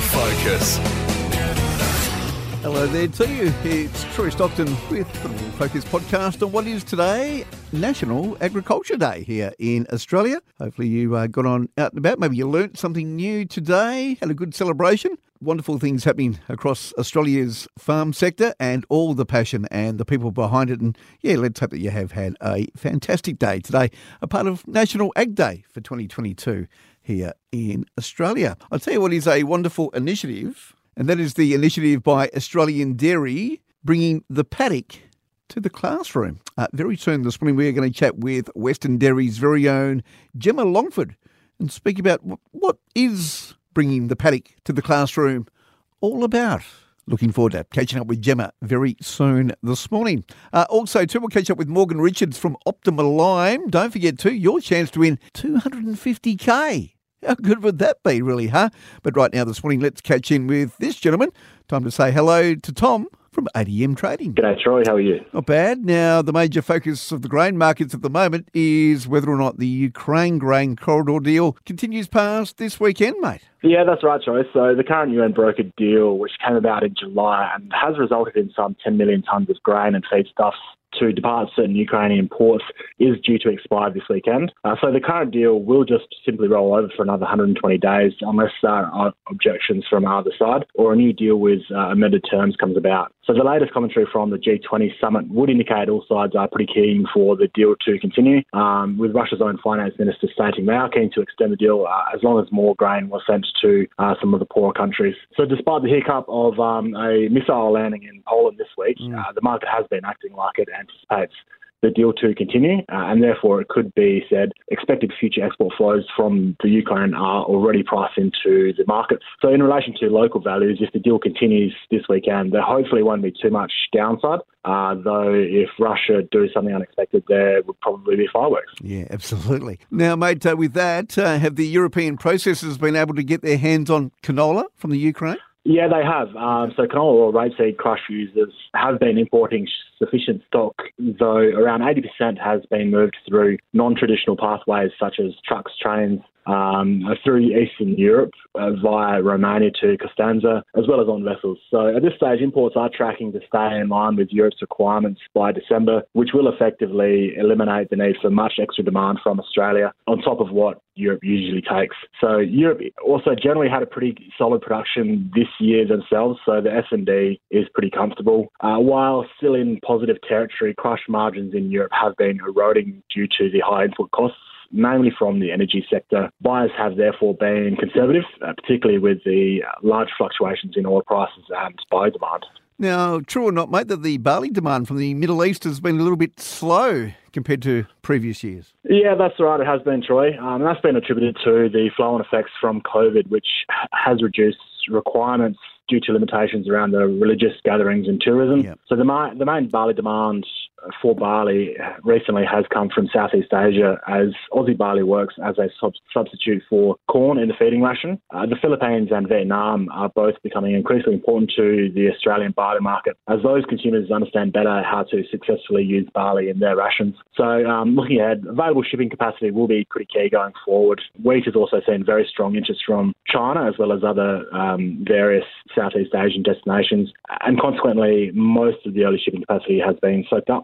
Focus. Hello there to you. It's Troy Stockton with the Rural Focus podcast on what is today National Agriculture Day here in Australia. Hopefully you uh, got on out and about. Maybe you learnt something new today, had a good celebration. Wonderful things happening across Australia's farm sector and all the passion and the people behind it. And yeah, let's hope that you have had a fantastic day today, a part of National Ag Day for 2022 here in Australia. I'll tell you what is a wonderful initiative and that is the initiative by Australian Dairy bringing the paddock to the classroom. Uh, very soon this morning, we're going to chat with Western Dairy's very own Gemma Longford and speak about what is bringing the paddock to the classroom all about. Looking forward to catching up with Gemma very soon this morning. Uh, also, too, we'll catch up with Morgan Richards from Optima Lime. Don't forget, too, your chance to win 250k. How good would that be, really, huh? But right now, this morning, let's catch in with this gentleman. Time to say hello to Tom from ADM Trading. G'day, Troy. How are you? Not bad. Now, the major focus of the grain markets at the moment is whether or not the Ukraine grain corridor deal continues past this weekend, mate. Yeah, that's right, Troy. So the current UN brokered deal, which came about in July and has resulted in some 10 million tonnes of grain and feedstuffs to depart certain Ukrainian ports is due to expire this weekend. Uh, so the current deal will just simply roll over for another 120 days unless there are objections from either side or a new deal with uh, amended terms comes about. So the latest commentary from the G20 summit would indicate all sides are pretty keen for the deal to continue, um, with Russia's own finance minister stating they are keen to extend the deal uh, as long as more grain was sent to uh, some of the poorer countries. So despite the hiccup of um, a missile landing in Poland this week, mm. uh, the market has been acting like it anticipates the deal to continue, uh, and therefore it could be said expected future export flows from the Ukraine are already priced into the markets. So, in relation to local values, if the deal continues this weekend, there hopefully won't be too much downside. Uh, though, if Russia do something unexpected, there would probably be fireworks. Yeah, absolutely. Now, mate, uh, with that, uh, have the European processors been able to get their hands on canola from the Ukraine? Yeah, they have. Um, so canola oil rapeseed crush users have been importing sufficient stock, though around 80% has been moved through non-traditional pathways such as trucks, trains, um, through Eastern Europe uh, via Romania to Costanza, as well as on vessels. So at this stage, imports are tracking to stay in line with Europe's requirements by December, which will effectively eliminate the need for much extra demand from Australia on top of what Europe usually takes. So Europe also generally had a pretty solid production this year themselves, so the S&D is pretty comfortable. Uh, while still in positive territory, crush margins in Europe have been eroding due to the high input costs mainly from the energy sector. Buyers have therefore been conservative, uh, particularly with the uh, large fluctuations in oil prices and buy demand. Now, true or not, mate, that the barley demand from the Middle East has been a little bit slow compared to previous years. Yeah, that's right. It has been, Troy. Um, and that's been attributed to the flow-on effects from COVID, which has reduced requirements due to limitations around the religious gatherings and tourism. Yep. So the, the main barley demand for barley recently has come from Southeast Asia as Aussie barley works as a sub- substitute for corn in the feeding ration. Uh, the Philippines and Vietnam are both becoming increasingly important to the Australian barley market as those consumers understand better how to successfully use barley in their rations. So um, looking ahead, available shipping capacity will be pretty key going forward. Wheat has also seen very strong interest from China as well as other um, various Southeast Asian destinations and consequently most of the early shipping capacity has been soaked up.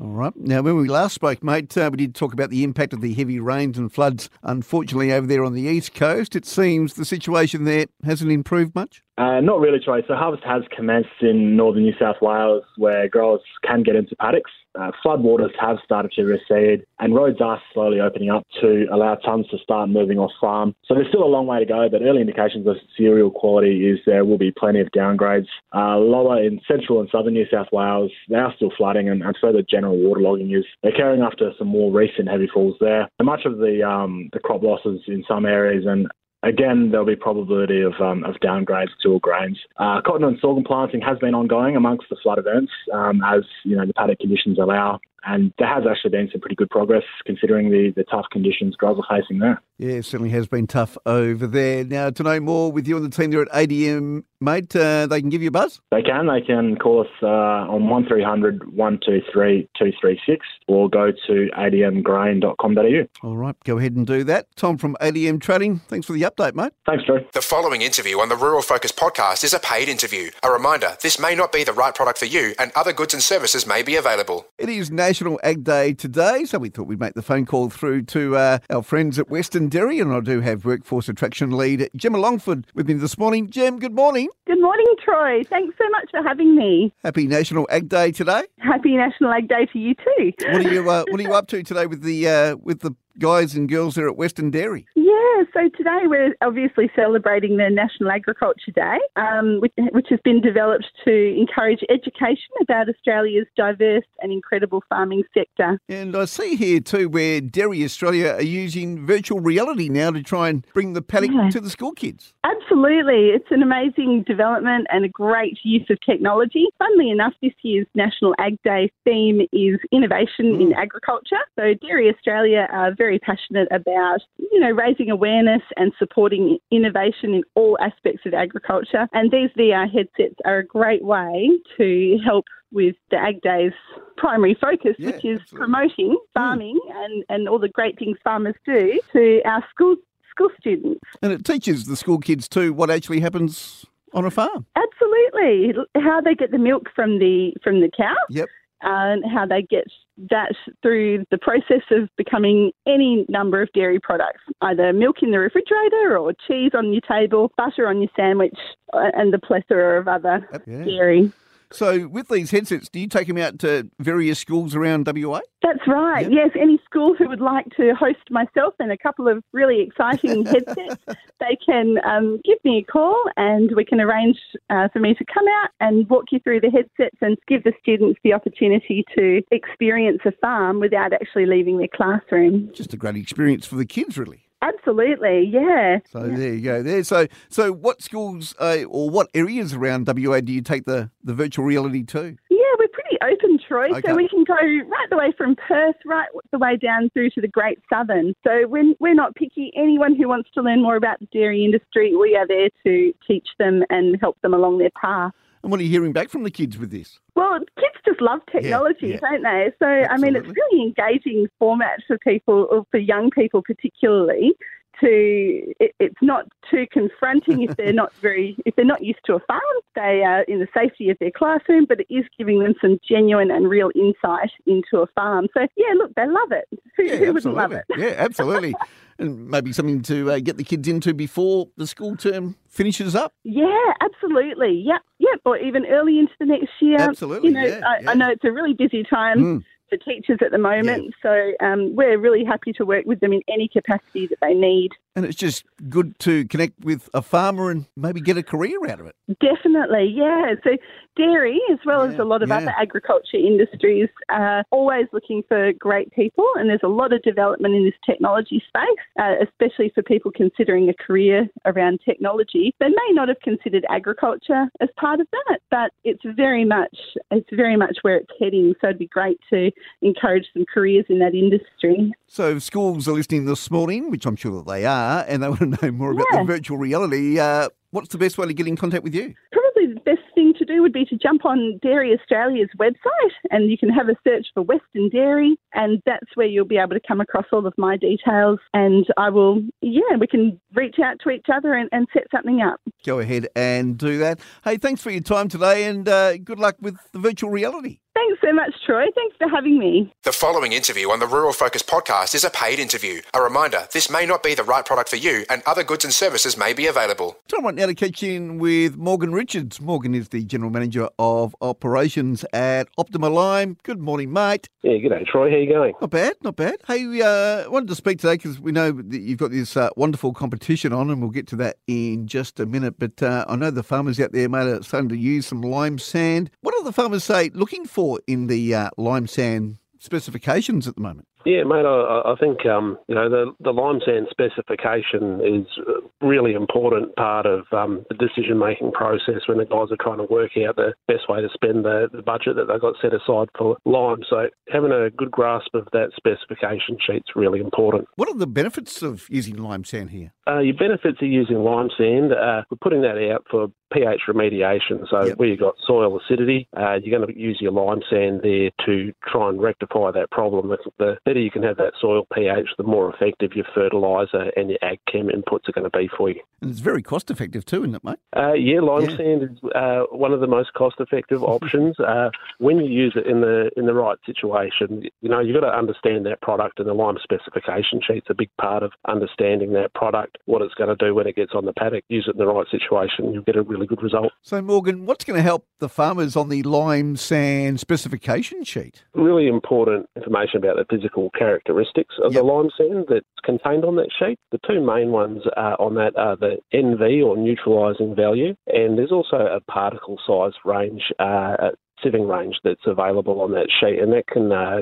All right. Now, when we last spoke, mate, uh, we did talk about the impact of the heavy rains and floods, unfortunately, over there on the east coast. It seems the situation there hasn't improved much. Uh, not really, Troy. So harvest has commenced in northern New South Wales, where growers can get into paddocks. Uh, floodwaters have started to recede, and roads are slowly opening up to allow tons to start moving off farm. So there's still a long way to go, but early indications of cereal quality is there will be plenty of downgrades. Uh, lower in central and southern New South Wales, they are still flooding, and, and further general waterlogging is they're carrying after some more recent heavy falls there. And much of the um, the crop losses in some areas and Again, there'll be probability of, um, of downgrades to all grains. Uh, cotton and sorghum planting has been ongoing amongst the flood events um, as you know the paddock conditions allow, and there has actually been some pretty good progress considering the, the tough conditions growers are facing there. Yeah, it certainly has been tough over there. Now, to know more with you and the team there at ADM mate, uh, they can give you a buzz? They can. They can call us uh, on 1300 123 236 or go to admgrain.com.au. All right, go ahead and do that. Tom from ADM Trading, thanks for the update, mate. Thanks, Drew. The following interview on the Rural Focus podcast is a paid interview. A reminder this may not be the right product for you, and other goods and services may be available. It is National Ag Day today, so we thought we'd make the phone call through to uh, our friends at Western Dairy, and I do have workforce attraction lead Gemma Longford with me this morning. Jim, good morning. Good morning, Troy. Thanks so much for having me. Happy National Ag Day today. Happy National Ag Day to you too. What are you uh, What are you up to today with the uh, with the guys and girls there at Western Dairy? Yeah, so today we're obviously celebrating the National Agriculture Day, um, which, which has been developed to encourage education about Australia's diverse and incredible farming sector. And I see here too where Dairy Australia are using virtual reality now to try and bring the paddock Yeah. to the school kids. Absolutely. It's an amazing development and a great use of technology. Funnily enough, this year's National Ag Day theme is innovation in agriculture. So Dairy Australia are very passionate about, you know, raising awareness and supporting innovation in all aspects of agriculture. And these VR headsets are a great way to help with the Ag Day's primary focus, Yeah, which is absolutely. promoting hmm. farming and, and all the great things farmers do to our school school students. And it teaches the school kids too what actually happens on a farm. Absolutely, how they get the milk from the from the cow, Yep. And how they get that through the process of becoming any number of dairy products, either milk in the refrigerator or cheese on your table, butter on your sandwich, uh, and the plethora of other Yeah. dairy. So with these headsets, do you take them out to various schools around WA? That's right. Yep. Yes, any school who would like to host myself and a couple of really exciting headsets, they can um, give me a call and we can arrange uh, for me to come out and walk you through the headsets and give the students the opportunity to experience a farm without actually leaving their classroom. Just a great experience for the kids, really. Absolutely, yeah. So there you go. There. So so what schools uh, or what areas around WA do you take the, the virtual reality to? Yeah, we're pretty open, Troy. Okay. So we can go right the way from Perth, right the way down through to the Great Southern. So we're, we're not picky. Anyone who wants to learn more about the dairy industry, we are there to teach them and help them along their path. And what are you hearing back from the kids with this? Well, kids just love technology, yeah. don't they? So, I mean, it's really engaging format for people, or for young people particularly. To it, it's not too confronting if they're not very if they're not used to a farm. They are in the safety of their classroom, but it is giving them some genuine and real insight into a farm. So yeah, look, they love it. Yeah, who wouldn't love absolutely. it? Yeah, absolutely. and maybe something to uh, get the kids into before the school term finishes up. Yeah, absolutely. Yep, yep. Or even early into the next year. Absolutely, You know, yeah, I, yeah. I know it's a really busy time Mm. for teachers at the moment, so um, we're really happy to work with them in any capacity that they need. And it's just good to connect with a farmer and maybe get a career out of it. Definitely, yeah. So dairy, as well as a lot of yeah. other agriculture industries, are always looking for great people, and there's a lot of development in this technology space, uh, especially for people considering a career around technology. They may not have considered agriculture as part of that, but it's very much it's very much where it's heading. So it'd be great to encourage some careers in that industry. So if schools are listening this morning, which I'm sure that they are, and they want to know more about Yeah. the virtual reality, uh, what's the best way to get in contact with you? Probably the best thing to do would be to jump on Dairy Australia's website and you can have a search for Western Dairy and that's where you'll be able to come across all of my details and I will, yeah, we can reach out to each other and, and set something up. Go ahead and do that. Hey, thanks for your time today and uh, good luck with the virtual reality. Thanks so much, Troy. Thanks for having me. The following interview on the Rural Focus podcast is a paid interview. A reminder this may not be the right product for you, and other goods and services may be available. Time right now to catch in with Morgan Richards. Morgan is the General Manager of Operations at Optima Lime. Good morning, mate. Yeah, good day, Troy. How are you going? Not bad, not bad. Hey, we uh, wanted to speak today because we know that you've got this uh, wonderful competition on, and we'll get to that in just a minute. But uh, I know the farmers out there, mate, are starting to use some lime sand. What are the farmers say looking for in the uh, lime sand specifications at the moment? Yeah, mate. I, I think um, you know the the lime sand specification is a really important part of um, the decision making process when the guys are trying to work out the best way to spend the, the budget that they've got set aside for lime. So having a good grasp of that specification sheet's really important. What are the benefits of using lime sand here? Uh, your benefits of using lime sand, uh, we're putting that out for pH remediation. So Yep. where you've got soil acidity, uh, you're going to use your lime sand there to try and rectify that problem. The, better you can have that soil pH, the more effective your fertiliser and your ag chem inputs are going to be for you. And it's very cost effective too, isn't it, mate? Uh, yeah, lime Yeah. sand is uh, one of the most cost-effective options uh, when you use it in the in the right situation. You know, you've got to understand that product, and the lime specification sheet's a big part of understanding that product, what it's going to do when it gets on the paddock. Use it in the right situation, you'll get a really good result. So, Morgan, what's going to help the farmers on the lime sand specification sheet? Really important information about the physical characteristics of Yep. the lime sand that's contained on that sheet. The two main ones uh, on that are the NV or neutralising value, and there's also a particle size range. Uh, a sieving range that's available on that sheet, and that can uh,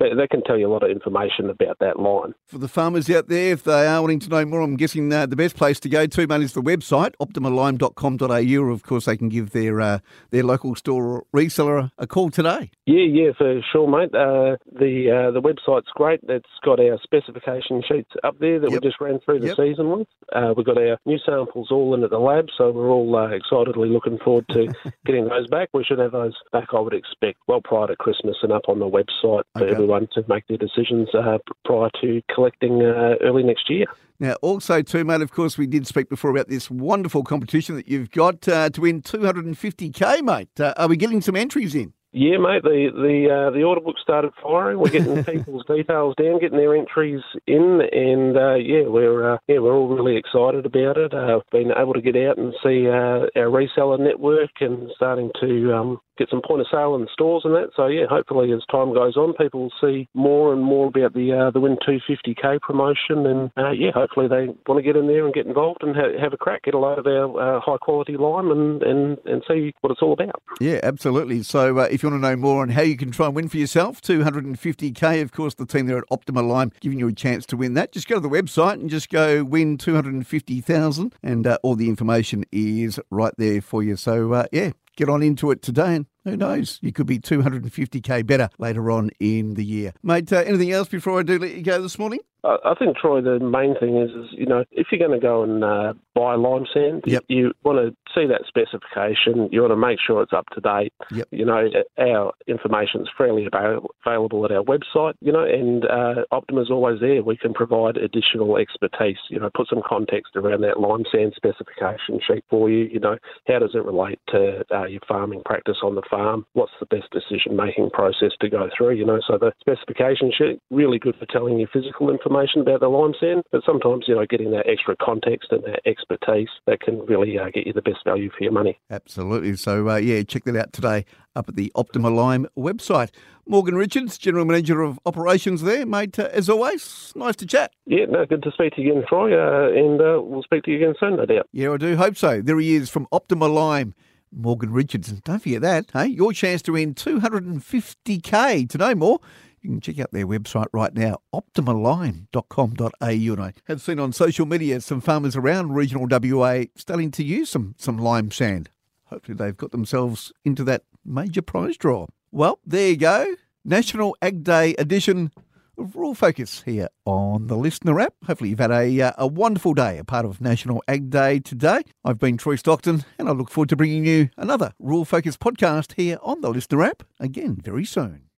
that, that can tell you a lot of information about that line. For the farmers out there, if they are wanting to know more, I'm guessing uh, the best place to go to, mate, is the website, optimalime.com.au, or of course they can give their uh, their local store or reseller a, a call today. Yeah, yeah, for sure, mate. Uh, the uh, the website's great. It's got our specification sheets up there that Yep. we just ran through the Yep. season with. Uh, we've got our new samples all in at the lab, so we're all uh, excitedly looking forward to getting those back. We should have those back, I would expect, well prior to Christmas and up on the website Okay. Everyone to make their decisions uh, prior to collecting uh, early next year. Now, also, too, mate, of course, we did speak before about this wonderful competition that you've got uh, to win 250k, mate. Uh, are we getting some entries in? Yeah, mate. The the uh, the order book started firing. We're getting people's details down, getting their entries in, and uh, yeah, we're uh, yeah we're all really excited about it. Uh, I've been able to get out and see uh, our reseller network and starting to um, get some point of sale in the stores and that. So yeah, hopefully as time goes on, people will see more and more about the uh, the Win 250k promotion, and uh, yeah, hopefully they want to get in there and get involved and ha- have a crack, get a load of our uh, high quality lime, and, and and see what it's all about. Yeah, absolutely. So, uh, if you want to know more on how you can try and win for yourself, 250k, of course, the team there at Optima Lime giving you a chance to win that. Just go to the website and just go win 250,000, and uh, all the information is right there for you. So, uh, yeah, get on into it today, and who knows, you could be 250k better later on in the year. Mate, uh, anything else before I do let you go this morning? I think, Troy, the main thing is, is you know, if you're going to go and uh, buy lime sand, Yep. you want to see that specification. You want to make sure it's up to date. Yep. You know, our information is freely available at our website, you know, and uh, Optima's always there. We can provide additional expertise, you know, put some context around that lime sand specification sheet for you. You know, how does it relate to uh, your farming practice on the farm? What's the best decision making process to go through? You know, so the specification sheet really good for telling you physical information about the lime sand, but sometimes you know getting that extra context and that expertise that can really uh, get you the best value for your money. Absolutely. So, uh, yeah, check that out today up at the Optima Lime website. Morgan Richards, General Manager of Operations there, mate. Uh, as always, nice to chat. Yeah, no, good to speak to you again, Troy, uh, and uh, we'll speak to you again soon, no doubt. Yeah, I do hope so. There he is from Optima Lime, Morgan Richards. Don't forget that, hey, your chance to win 250k. To know more, you can check out their website right now, optimalime.com.au. And I have seen on social media some farmers around regional WA starting to use some, some lime sand. Hopefully they've got themselves into that major prize draw. Well, there you go. National Ag Day edition of Rural Focus here on the LiSTNR app. Hopefully you've had a, uh, a wonderful day, a part of National Ag Day today. I've been Troy Stockton and I look forward to bringing you another Rural Focus podcast here on the LiSTNR app again very soon.